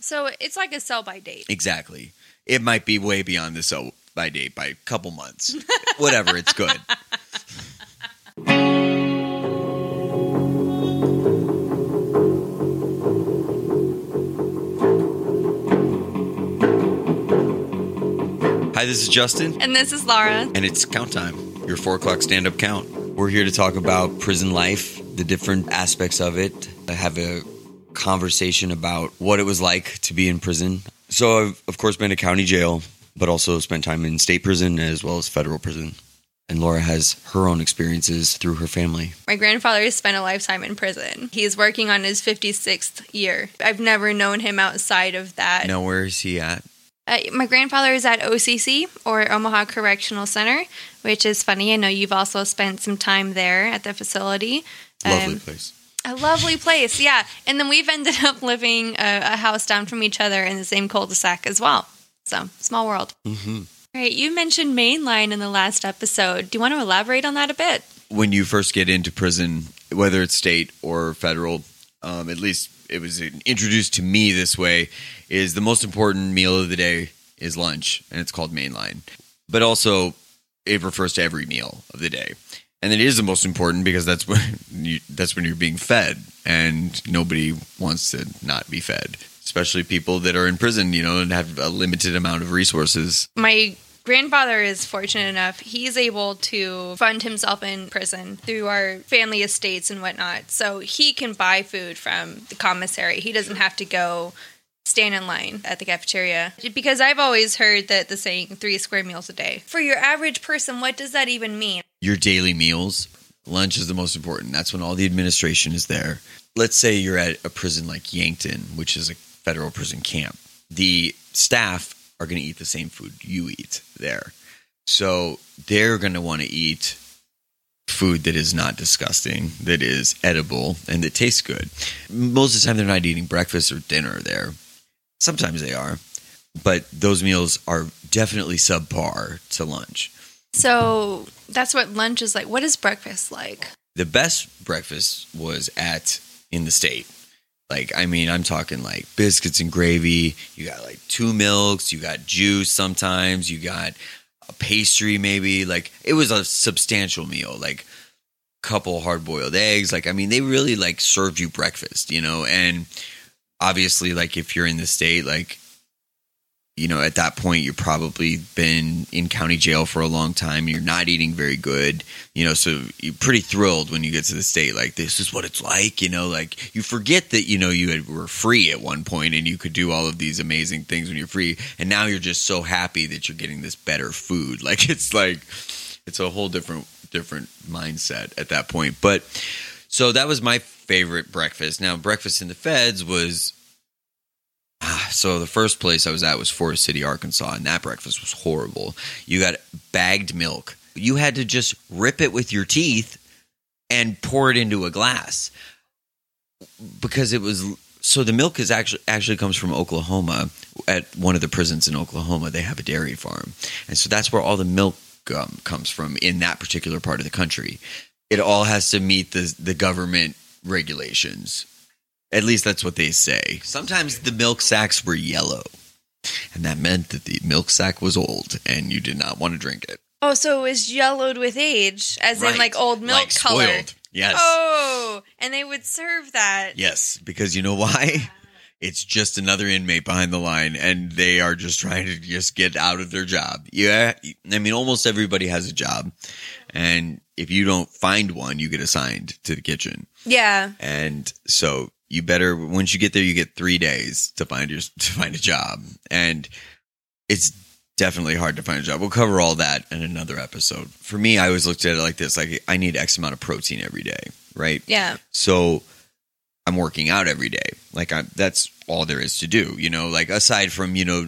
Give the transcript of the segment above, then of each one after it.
So it's like a sell by date. Exactly. It might be way beyond the so by date by a couple months. Whatever, it's good. Hi, this is Justin, And this is Laura. and it's count time, your four o'clock stand up count. We're here to talk about prison life, the different aspects of it, I have a conversation about what it was like to be in prison. So, I've, of course, been to county jail, but also spent time in state prison as well as federal prison. And Laura has her own experiences through her family. My grandfather has spent a lifetime in prison. He's working on his 56th year. I've never known him outside of that. Now, where is he at? Uh, my grandfather is at OCC or Omaha Correctional Center, which is funny. I know you've also spent some time there at the facility. Lovely Um, place. A lovely place, yeah. And then we've ended up living a, a house down from each other in the same cul-de-sac as well. So small world. hmm All right, you mentioned mainline in the last episode. Do you want to elaborate on that a bit? When you first get into prison, whether it's state or federal, um, at least it was introduced to me this way, is the most important meal of the day is lunch, and it's called mainline. But also, it refers to every meal of the day, and it is the most important because that's when you, that's when you're being fed, and nobody wants to not be fed, especially people that are in prison, you know, and have a limited amount of resources. My grandfather is fortunate enough. He's able to fund himself in prison through our family estates and whatnot. So he can buy food from the commissary. He doesn't have to go stand in line at the cafeteria. Because i've always heard that the saying three square meals a day. For your average person what does that even mean your daily meals. Lunch is the most important. That's when all the administration is there. Let's say you're at a prison like Yankton, which is a federal prison camp. The staff are going to eat the same food you eat there. So they're going to want to eat food that is not disgusting, that is edible, and that tastes good. Most of the time, they're not eating breakfast or dinner there. Sometimes they are, but those meals are definitely subpar to lunch. So that's what lunch is like what is breakfast like the best breakfast was at in the state. Like, I mean, I'm talking like biscuits and gravy. You got like two milks. You got juice sometimes. You got a pastry, maybe. Like, it was a substantial meal. Like, a couple hard boiled eggs. Like, I mean, they really like served you breakfast, you know? And obviously, like, if you're in the state, like, you know, at that point, you've probably been in county jail for a long time. You're not eating very good, you know, so you're pretty thrilled when you get to the state. Like, this is what it's like, you know, like you forget that, you know, you had, were free at one point and you could do all of these amazing things when you're free. And now you're just so happy that you're getting this better food. Like, it's like, it's a whole different, different mindset at that point. But so that was my favorite breakfast. Now, breakfast in the feds was so the first place I was at was Forest City, Arkansas, and that breakfast was horrible. You got bagged milk. You had to just rip it with your teeth and pour it into a glass because it was so the milk is actually actually comes from Oklahoma at one of the prisons in Oklahoma they have a dairy farm and so that's where all the milk um, comes from in that particular part of the country it all has to meet the the government regulations at least that's what they say. Sometimes the milk sacks were yellow, and that meant that the milk sack was old and you did not want to drink it. oh so it was yellowed with age as in like old milk Like color spoiled. Yes. Oh, and they would serve that. Yes, because you know why? It's just another inmate behind the line, and they are just trying to just get out of their job. Yeah, I mean, almost everybody has a job, and if you don't find one, you get assigned to the kitchen. Yeah. and so you better once you get there you get three days to find your to find a job. And it's definitely hard to find a job. We'll cover all that in another episode. For me i always looked at it like this like i need x amount of protein every day right? Yeah. so i'm working out every day. Like I, that's all there is to do you know? Like aside from you know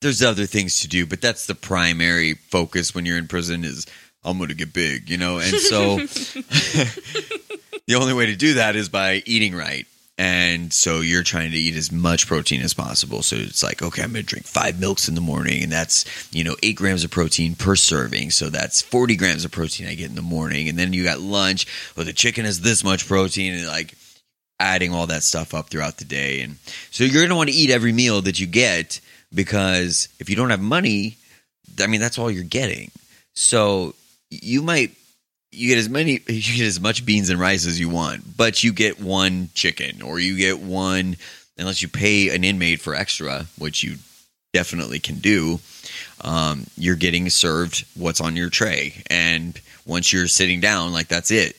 there's other things to do but that's the primary focus when you're in prison is i'm gonna get big you know? And so the only way to do that is by eating right. And so you're trying to eat as much protein as possible. So it's like, okay, I'm going to drink five milks in the morning, and that's, you know, eight grams of protein per serving. So that's 40 grams of protein I get in the morning. And then you got lunch, well, the chicken has this much protein. And like, adding all that stuff up throughout the day. And so you're going to want to eat every meal that you get because if you don't have money, I mean, that's all you're getting. So you might you get as many you get as much beans and rice as you want, but you get one chicken or you get one unless you pay an inmate for extra, which you definitely can do. Um, you're getting served what's on your tray, and once you're sitting down, like that's it.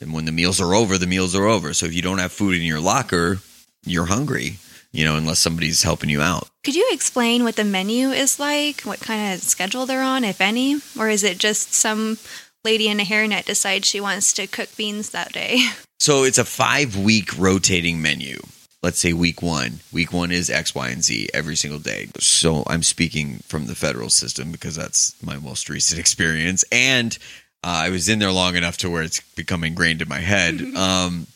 And when the meals are over, the meals are over. So if you don't have food in your locker, you're hungry. You know, unless somebody's helping you out. Could you explain what the menu is like? What kind of schedule they're on, if any? Or is it just some lady in a hairnet decides she wants to cook beans that day? So it's a five week rotating menu. Let's say week one. Week one is X, Y, and Z every single day. So I'm speaking from the federal system because that's my most recent experience. And uh, I was in there long enough to where it's become ingrained in my head. um,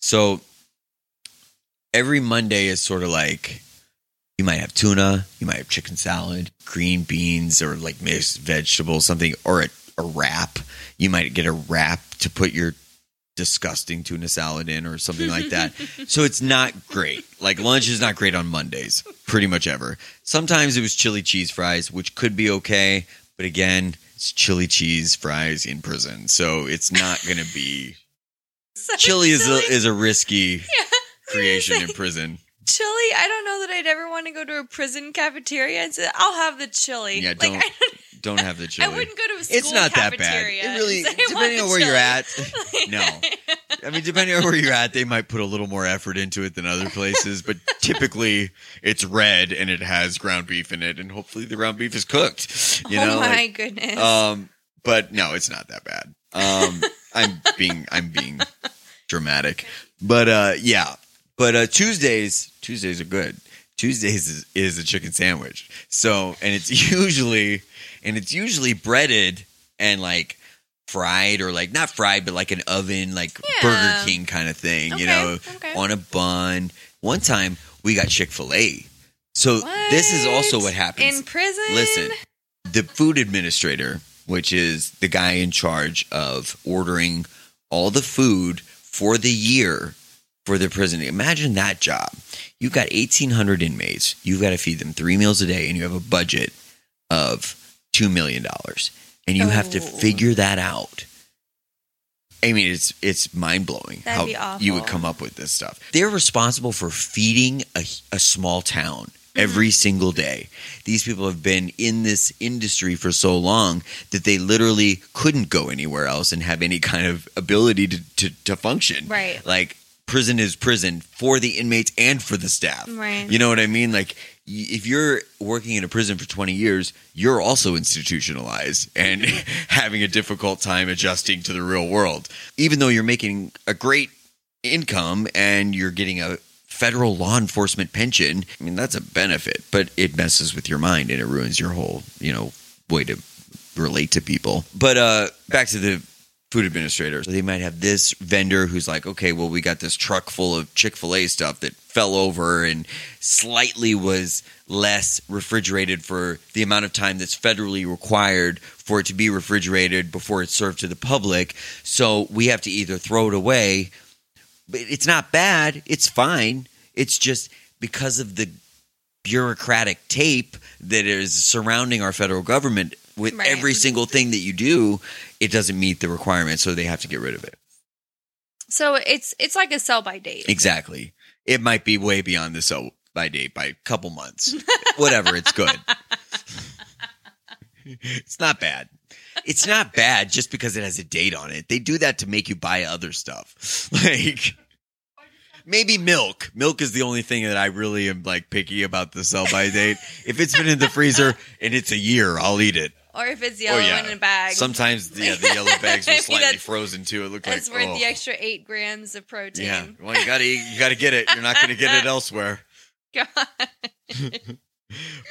so every Monday is sort of like you might have tuna, you might have chicken salad, green beans, or like mixed vegetables, something, or a, a wrap. You might get a wrap to put your disgusting tuna salad in or something like that. so it's not great. Like lunch is not great on Mondays, pretty much ever. Sometimes it was chili cheese fries, which could be okay, but again, it's chili cheese fries in prison, so it's not going to be. So Chili is a, is a risky Yeah. creation in prison. chili. I don't know that I'd ever want to go to a prison cafeteria and say, "I'll have the chili." Yeah, like don't- I, don't, have the chili. I wouldn't go to a school it's not that bad. It really, and say, "I want depending on where you're at, no. I mean, depending on where you're at, they might put a little more effort into it than other places, but typically it's red and it has ground beef in it, and hopefully the ground beef is cooked. You oh know, my like, goodness! um, but no, it's not that bad. Um, I'm being, I'm being dramatic, but uh, yeah. But uh, Tuesdays, Tuesdays are good. Tuesdays is, is a chicken sandwich. So, and it's usually, and it's usually breaded and like fried or like not fried, but like an oven, like Yeah. Burger King kind of thing, you know, okay. on a bun. One time we got Chick fil A. So this is also what happens. in prison. Listen, the food administrator, which is the guy in charge of ordering all the food for the year for the prison. Imagine that job. You've got 1,800 inmates. You've got to feed them three meals a day, and you have a budget of $2 million. And you have to Oh. figure that out. I mean, it's it's mind blowing how you would come up with this stuff. They're responsible for feeding a, a small town Mm-hmm. every single day. These people have been in this industry for so long that they literally couldn't go anywhere else and have any kind of ability to, to, to function. Right. Like prison is prison for the inmates and for the staff. Right. You know what I mean? Like if you're working in a prison for 20 years, you're also institutionalized and having a difficult time adjusting to the real world. Even though you're making a great income and you're getting a federal law enforcement pension, I mean that's a benefit, but it messes with your mind and it ruins your whole, you know, way to relate to people. But uh back to the food administrator. So they might have this vendor who's like, okay, well, we got this truck full of Chick fil A stuff that fell over and slightly was less refrigerated for the amount of time that's federally required for it to be refrigerated before it's served to the public. So we have to either throw it away. But it's not bad, it's fine. It's just because of the bureaucratic tape that is surrounding our federal government with Right. every single thing that you do, it doesn't meet the requirements, so they have to get rid of it. So it's it's like a sell by date. Exactly. It might be way beyond the sell by date by a couple months. Whatever, it's good. it's not bad. It's not bad just because it has a date on it. They do that to make you buy other stuff. Like maybe milk. Milk is the only thing that I really am like picky about the sell by date. If it's been in the freezer and it's a year, I'll eat it. Or if it's yellow in a bag. Sometimes yeah, the yellow bags were slightly frozen too. It looked like worth oh. the extra eight grams of protein. Yeah. Well, you gotta eat, you gotta get it. You're not gonna get it elsewhere. God.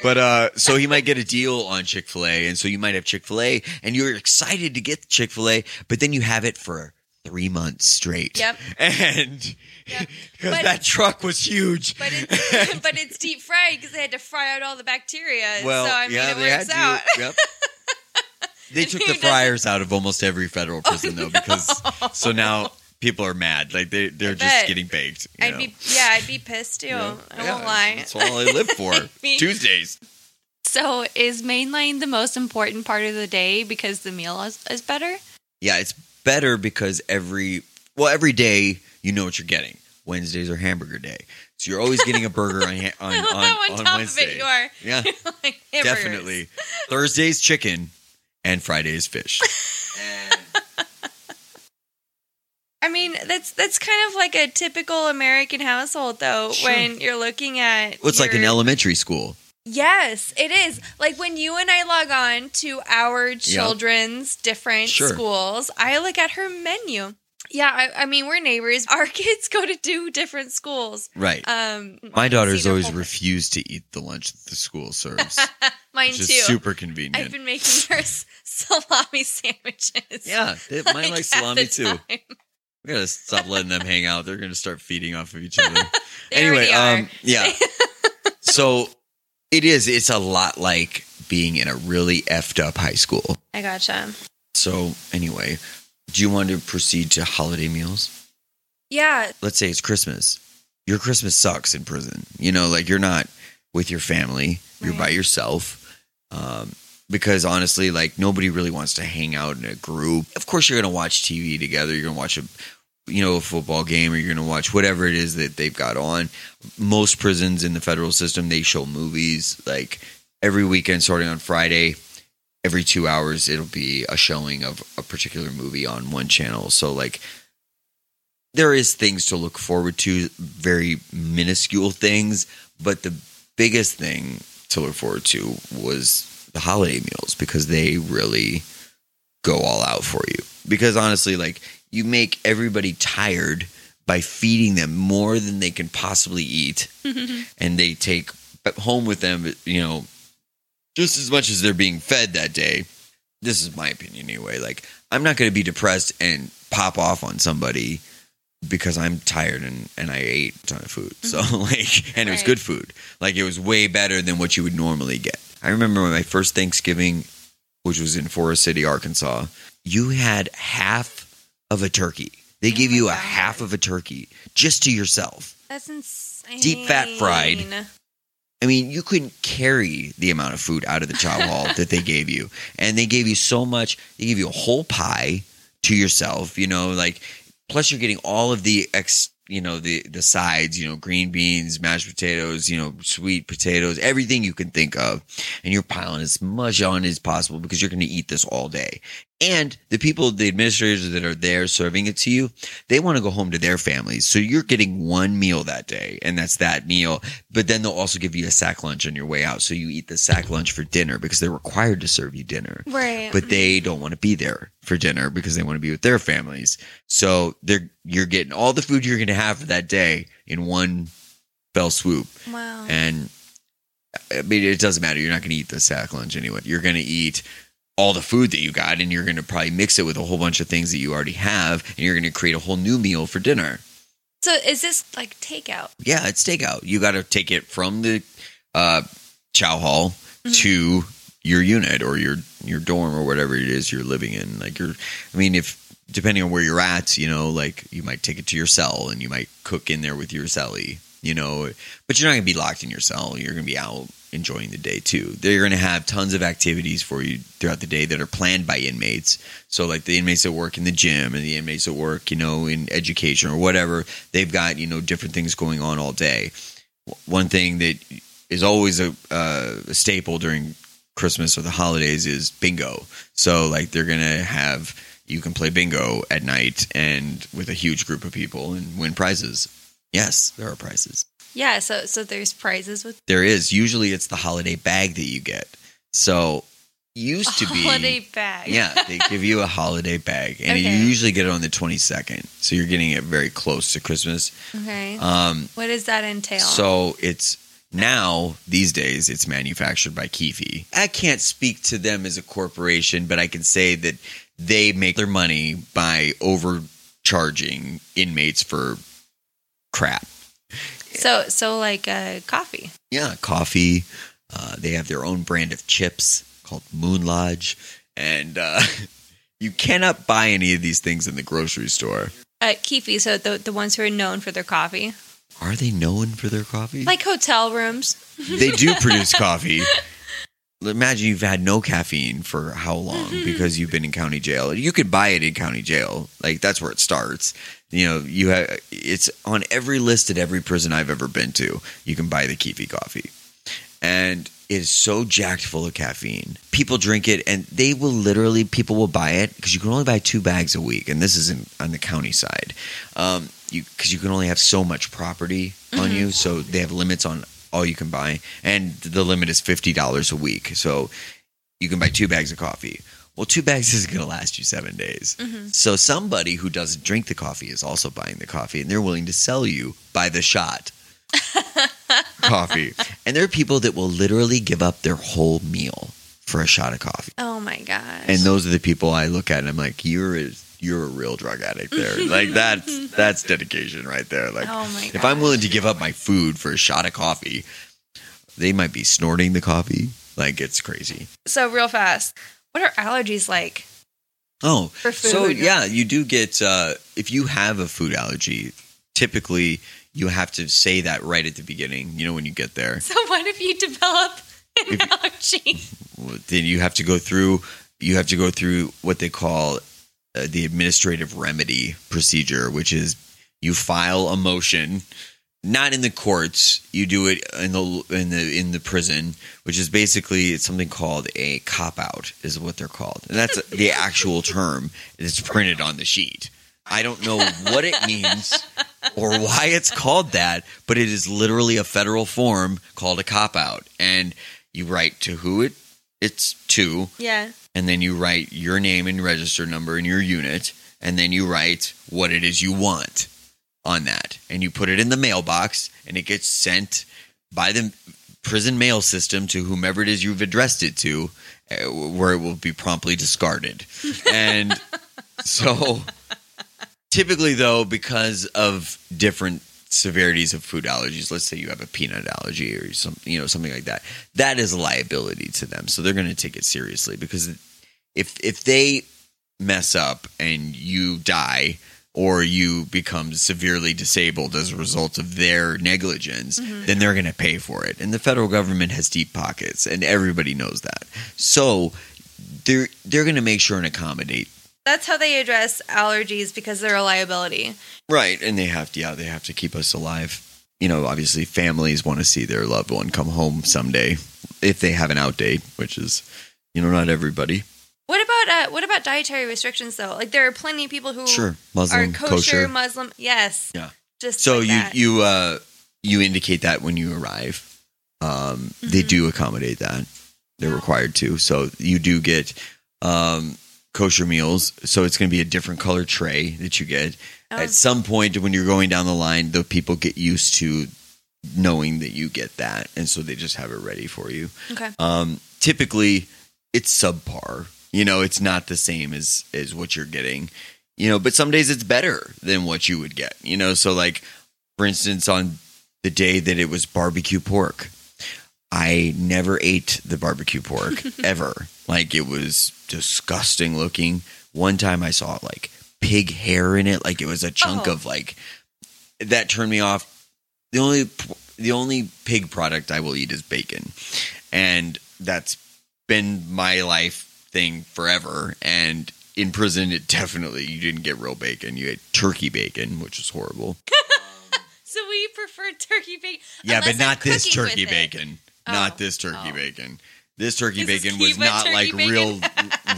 But uh so he might get a deal on Chick-fil-A and so you might have Chick-fil-A and you're excited to get Chick-fil-A, but then you have it for 3 months straight. Yep. And Yep. But- that truck was huge. But it's but it's deep fried because they had to fry out all the bacteria. well, so I mean, yeah, it they had works to. Yep. They took the doesn't- out of almost every federal oh, prison though because so now people are mad. Like they they're just getting baked. you I'd know? be yeah, I'd be pissed too. I Yeah, won't lie. That's all I live for. Tuesdays. So is mainline the most important part of the day because the meal is, is better? Yeah, it's better because every well every day you know what you're getting. Wednesdays are hamburger day, so you're always getting a burger on on, on, on on top Wednesday. of it you are. Yeah, like definitely. Thursday's chicken, and Friday's fish. I mean, that's that's kind of like a typical American household, though. Sure. When you're looking at, Well, it's like an elementary school. Yes, it is. Like when you and I log on to our children's different Sure. schools, I look at her menu. Yeah, I, I mean we're neighbors. Our kids go to two different schools. Right. Um, My daughter's always refused to eat the lunch that the school serves, Mine too. super convenient. I've been making her salami sandwiches. Yeah, they, mine like, like half salami too. We gotta stop letting them hang out. They're gonna start feeding off of each other. Anyway, um, yeah. so it is. It's a lot like being in a really effed up high school. I gotcha. So anyway, do you want to proceed to holiday meals? Yeah, Let's say it's Christmas. Your Christmas sucks in prison. You know, like you're not with your family. You're by yourself. Um, because honestly, like nobody really wants to hang out in a group. Of course, you're gonna watch TV together. You're gonna watch a, you know, a football game, or you're gonna watch whatever it is that they've got on. Most prisons in the federal system they show movies like every weekend, starting on Friday. Every two hours, it'll be a showing of a particular movie on one channel. So, like, there is things to look forward to, very minuscule things, but the biggest thing to look forward to was the holiday meals because they really go all out for you. Because honestly, like you make everybody tired by feeding them more than they can possibly eat, and they take home with them, you know, just as much as they're being fed that day. This is my opinion anyway. Like I'm not going to be depressed and pop off on somebody because I'm tired and, and I ate a ton of food. So mm-hmm. like, and it was good food. Like it was way better than what you would normally get. I remember my first Thanksgiving, which was in Forest City, Arkansas. You had half of a turkey. They oh gave my you a God. half of a turkey just to yourself. that's insane. Deep fat fried. I mean, you couldn't carry the amount of food out of the chow hall that they gave you. And they gave you so much. They gave you a whole pie to yourself, you know, like plus you're getting all of the ex, you know, the the sides, you know, green beans, mashed potatoes, you know, sweet potatoes, everything you can think of. And you're piling as much on as possible because you're going to eat this all day. And the people, the administrators that are there serving it to you, they want to go home to their families. So you're getting one meal that day, and that's that meal. But then they'll also give you a sack lunch on your way out. So you eat the sack lunch for dinner because they're required to serve you dinner. Right. But they don't want to be there for dinner because they want to be with their families. So they're you're getting all the food you're going to have for that day in one fell swoop. wow. And I mean, it doesn't matter. You're not going to eat the sack lunch anyway. You're going to eat all the food that you got, and you're going to probably mix it with a whole bunch of things that you already have, and you're going to create a whole new meal for dinner. So is this like takeout? Yeah, it's takeout. You got to take it from the uh, chow hall to your unit or your your dorm or whatever it is you're living in. Like you're, I mean, if depending on where you're at, you know, like you might take it to your cell and you might cook in there with your cellie, you know, but you're not going to be locked in your cell. You're going to be out enjoying the day too. They're going to have tons of activities for you throughout the day that are planned by inmates. So like the inmates that work in the gym and the inmates that work, you know, in education or whatever, they've got, you know, different things going on all day. One thing that is always a, uh, a staple during Christmas or the holidays is bingo. So like they're going to have you can play bingo at night and with a huge group of people and win prizes. Yes, there are prizes. Yeah. So so there's prizes with There is. Usually it's the holiday bag that you get. So used to be holiday bag. Yeah, they give you a holiday bag and you usually get it on the 22nd. So you're getting it very close to Christmas. Okay. Um what does that entail? so it's now these days it's manufactured by Keefe. I can't speak to them as a corporation, but I can say that they make their money by overcharging inmates for crap. So so like uh, coffee. Yeah, coffee. Uh, they have their own brand of chips called Moon Lodge, and uh, you cannot buy any of these things in the grocery store. Uh, Keefe, so the the ones who are known for their coffee, Are they known for their coffee? like hotel rooms. they do produce coffee. Imagine you've had no caffeine for how long because you've been in county jail. You could buy it in county jail. Like that's where it starts. You know, you have it's on every list at every prison I've ever been to. You can buy the Keefe coffee. And it is so jacked full of caffeine. People drink it and they will literally people will buy it because you can only buy two bags a week and this is in, on the county side. Um you because you can only have so much property on you, so they have limits on all you can buy, and the limit is fifty dollars a week. So you can buy two bags of coffee. Well, two bags isn't going to last you seven days. Mm-hmm. So somebody who doesn't drink the coffee is also buying the coffee, and they're willing to sell you by the shot coffee. And there are people that will literally give up their whole meal for a shot of coffee. Oh my gosh! And those are the people I look at and I'm like, you're a, you're a real drug addict there. like that's that's dedication right there. Like oh my if I'm willing to give up my food for a shot of coffee, they might be snorting the coffee. Like it's crazy. so real fast, what are allergies like Oh, for food? so yeah, you do get uh, if you have a food allergy. Typically, you have to say that right at the beginning. You know when you get there, So what if you develop an If- allergy? then you have to go through. You have to go through what they call uh, the administrative remedy procedure, which is you file a motion. Not in the courts. You do it in the in the in the prison, which is basically it's something called a cop out, is what they're called, and that's the actual term. It's printed on the sheet. I don't know what it means or why it's called that, but it is literally a federal form called a cop out, and you write to who it it's to, Yeah. and then you write your name and register number and your unit, and then you write what it is you want on that, and you put it in the mailbox, and it gets sent by the prison mail system to whomever it is you've addressed it to, uh, where it will be promptly discarded. And so, typically, though, because of different severities of food allergies, let's say you have a peanut allergy or some, you know, something like that, that is a liability to them. So they're going to take it seriously because if if they mess up and you die or you become severely disabled as a result of their negligence, mm-hmm. then they're going to pay for it. And the federal government has deep pockets, and everybody knows that. So they're they're going to make sure and accommodate. That's how they address allergies because they're a liability. Right, and they have to yeah, they have to keep us alive. You know, obviously families want to see their loved one come home someday if they have an out date, which is you know not everybody. What about uh, what about dietary restrictions though? Like there are plenty of people who Sure, are kosher, kosher. Muslim. Yes. Yeah. Just So like you that. you uh you indicate that when you arrive. Um they Mhm. do accommodate that. They're required to. So you do get um kosher meals. So it's going to be a different color tray that you get. Oh. At some point when you're going down the line, the people get used to knowing that you get that and so they just have it ready for you. okay. Um typically it's subpar. You know, it's not the same as as what you're getting. You know, but some days it's better than what you would get. You know, so like for instance on the day that it was barbecue pork, I never ate the barbecue pork ever. Like it was disgusting looking. One time I saw like pig hair in it, like it was a chunk Oh. of like that turned me off. The only the only pig product I will eat is bacon. And that's been my life thing forever and in prison it definitely you didn't get real bacon. You ate turkey bacon, which is horrible. So we prefer turkey bacon. Yeah, but not this turkey bacon. Oh. Not this turkey Oh. bacon. This turkey This bacon was not like bacon? real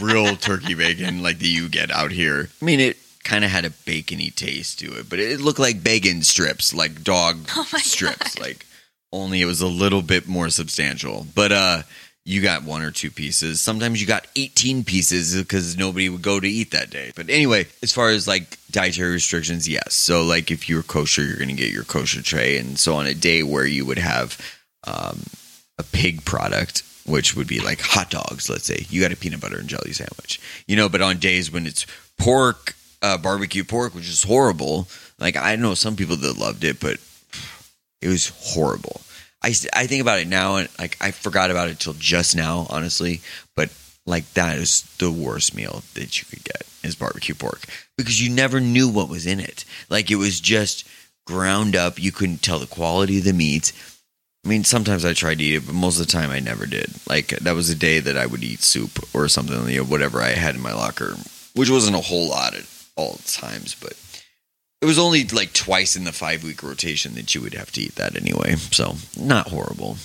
real turkey bacon like that you get out here. I mean it kind of had a bacony taste to it, but it looked like bacon strips, like dog Oh strips, like only it was a little bit more substantial. But uh you got one or two pieces. Sometimes you got 18 pieces because nobody would go to eat that day. But anyway, as far as like dietary restrictions, yes. So like if you're kosher, you're going to get your kosher tray. And so on a day where you would have um, a pig product, which would be like hot dogs, let's say, you got a peanut butter and jelly sandwich. You know, but on days when it's pork, uh, barbecue pork, which is horrible, like I know some people that loved it, but it was horrible. I, I think about it now and like I forgot about it till just now, honestly. But like that is the worst meal that you could get is barbecue pork because you never knew what was in it. Like it was just ground up. You couldn't tell the quality of the meat. I mean, sometimes I tried to eat it, but most of the time I never did. Like that was a day that I would eat soup or something, you know, whatever I had in my locker, which wasn't a whole lot at all times, but it was only like twice in the five week rotation that you would have to eat that anyway. So not horrible.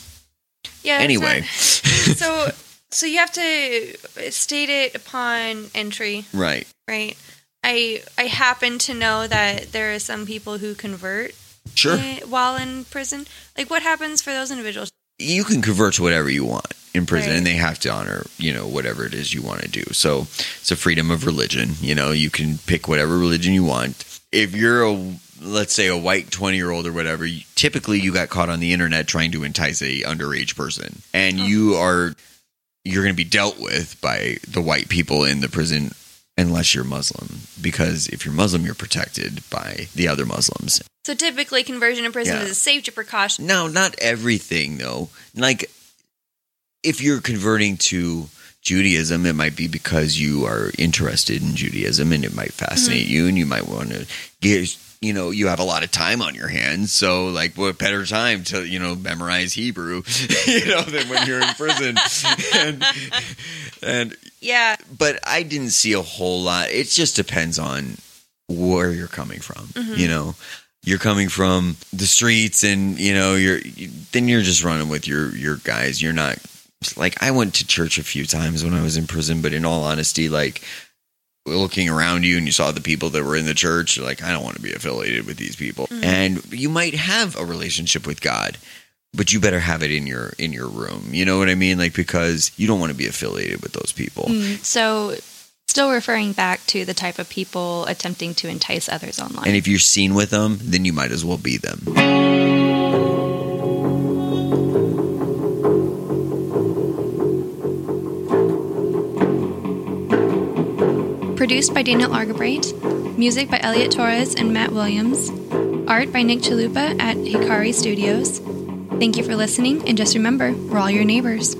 Yeah. Anyway, not- so so you have to state it upon entry, right. right? I I happen to know that there are some people who convert Sure. while in prison. Like, what happens for those individuals? you can convert to whatever you want in prison Right. and they have to honor you know whatever it is you want to do so it's a freedom of religion you know you can pick whatever religion you want if you're a let's say a white 20 year old or whatever you- typically you got caught on the internet trying to entice a underage person and oh. you are you're going to be dealt with by the white people in the prison unless you're muslim because if you're muslim you're protected by the other muslims So typically, conversion in prison Yeah. is a safety precaution. no, not everything though. Like if you're converting to Judaism, it might be because you are interested in Judaism and it might fascinate mm-hmm. you and you might want to get you know, you have a lot of time on your hands, so like what better time to, you know, memorize Hebrew, you know, than when you're in prison. and and Yeah, but I didn't see a whole lot. It just depends on where you're coming from. Mm-hmm. You know, you're coming from the streets, and you know, you're you, then you're just running with your your guys. You're not like I went to church a few times when I was in prison, but in all honesty, like looking around you and you saw the people that were in the church, you're like, I don't want to be affiliated with these people. Mm. And you might have a relationship with God, but you better have it in your in your room. You know what I mean? Like because you don't want to be affiliated with those people. Mm. So, still referring back to the type of people attempting to entice others online. And if you're seen with them, then you might as well be them. Produced by Daniel Argabright. Music by Elliot Torres and Matt Williams. Art by Nick Chalupa at Hikari Studios. Thank you for listening, and just remember, we're all your neighbors.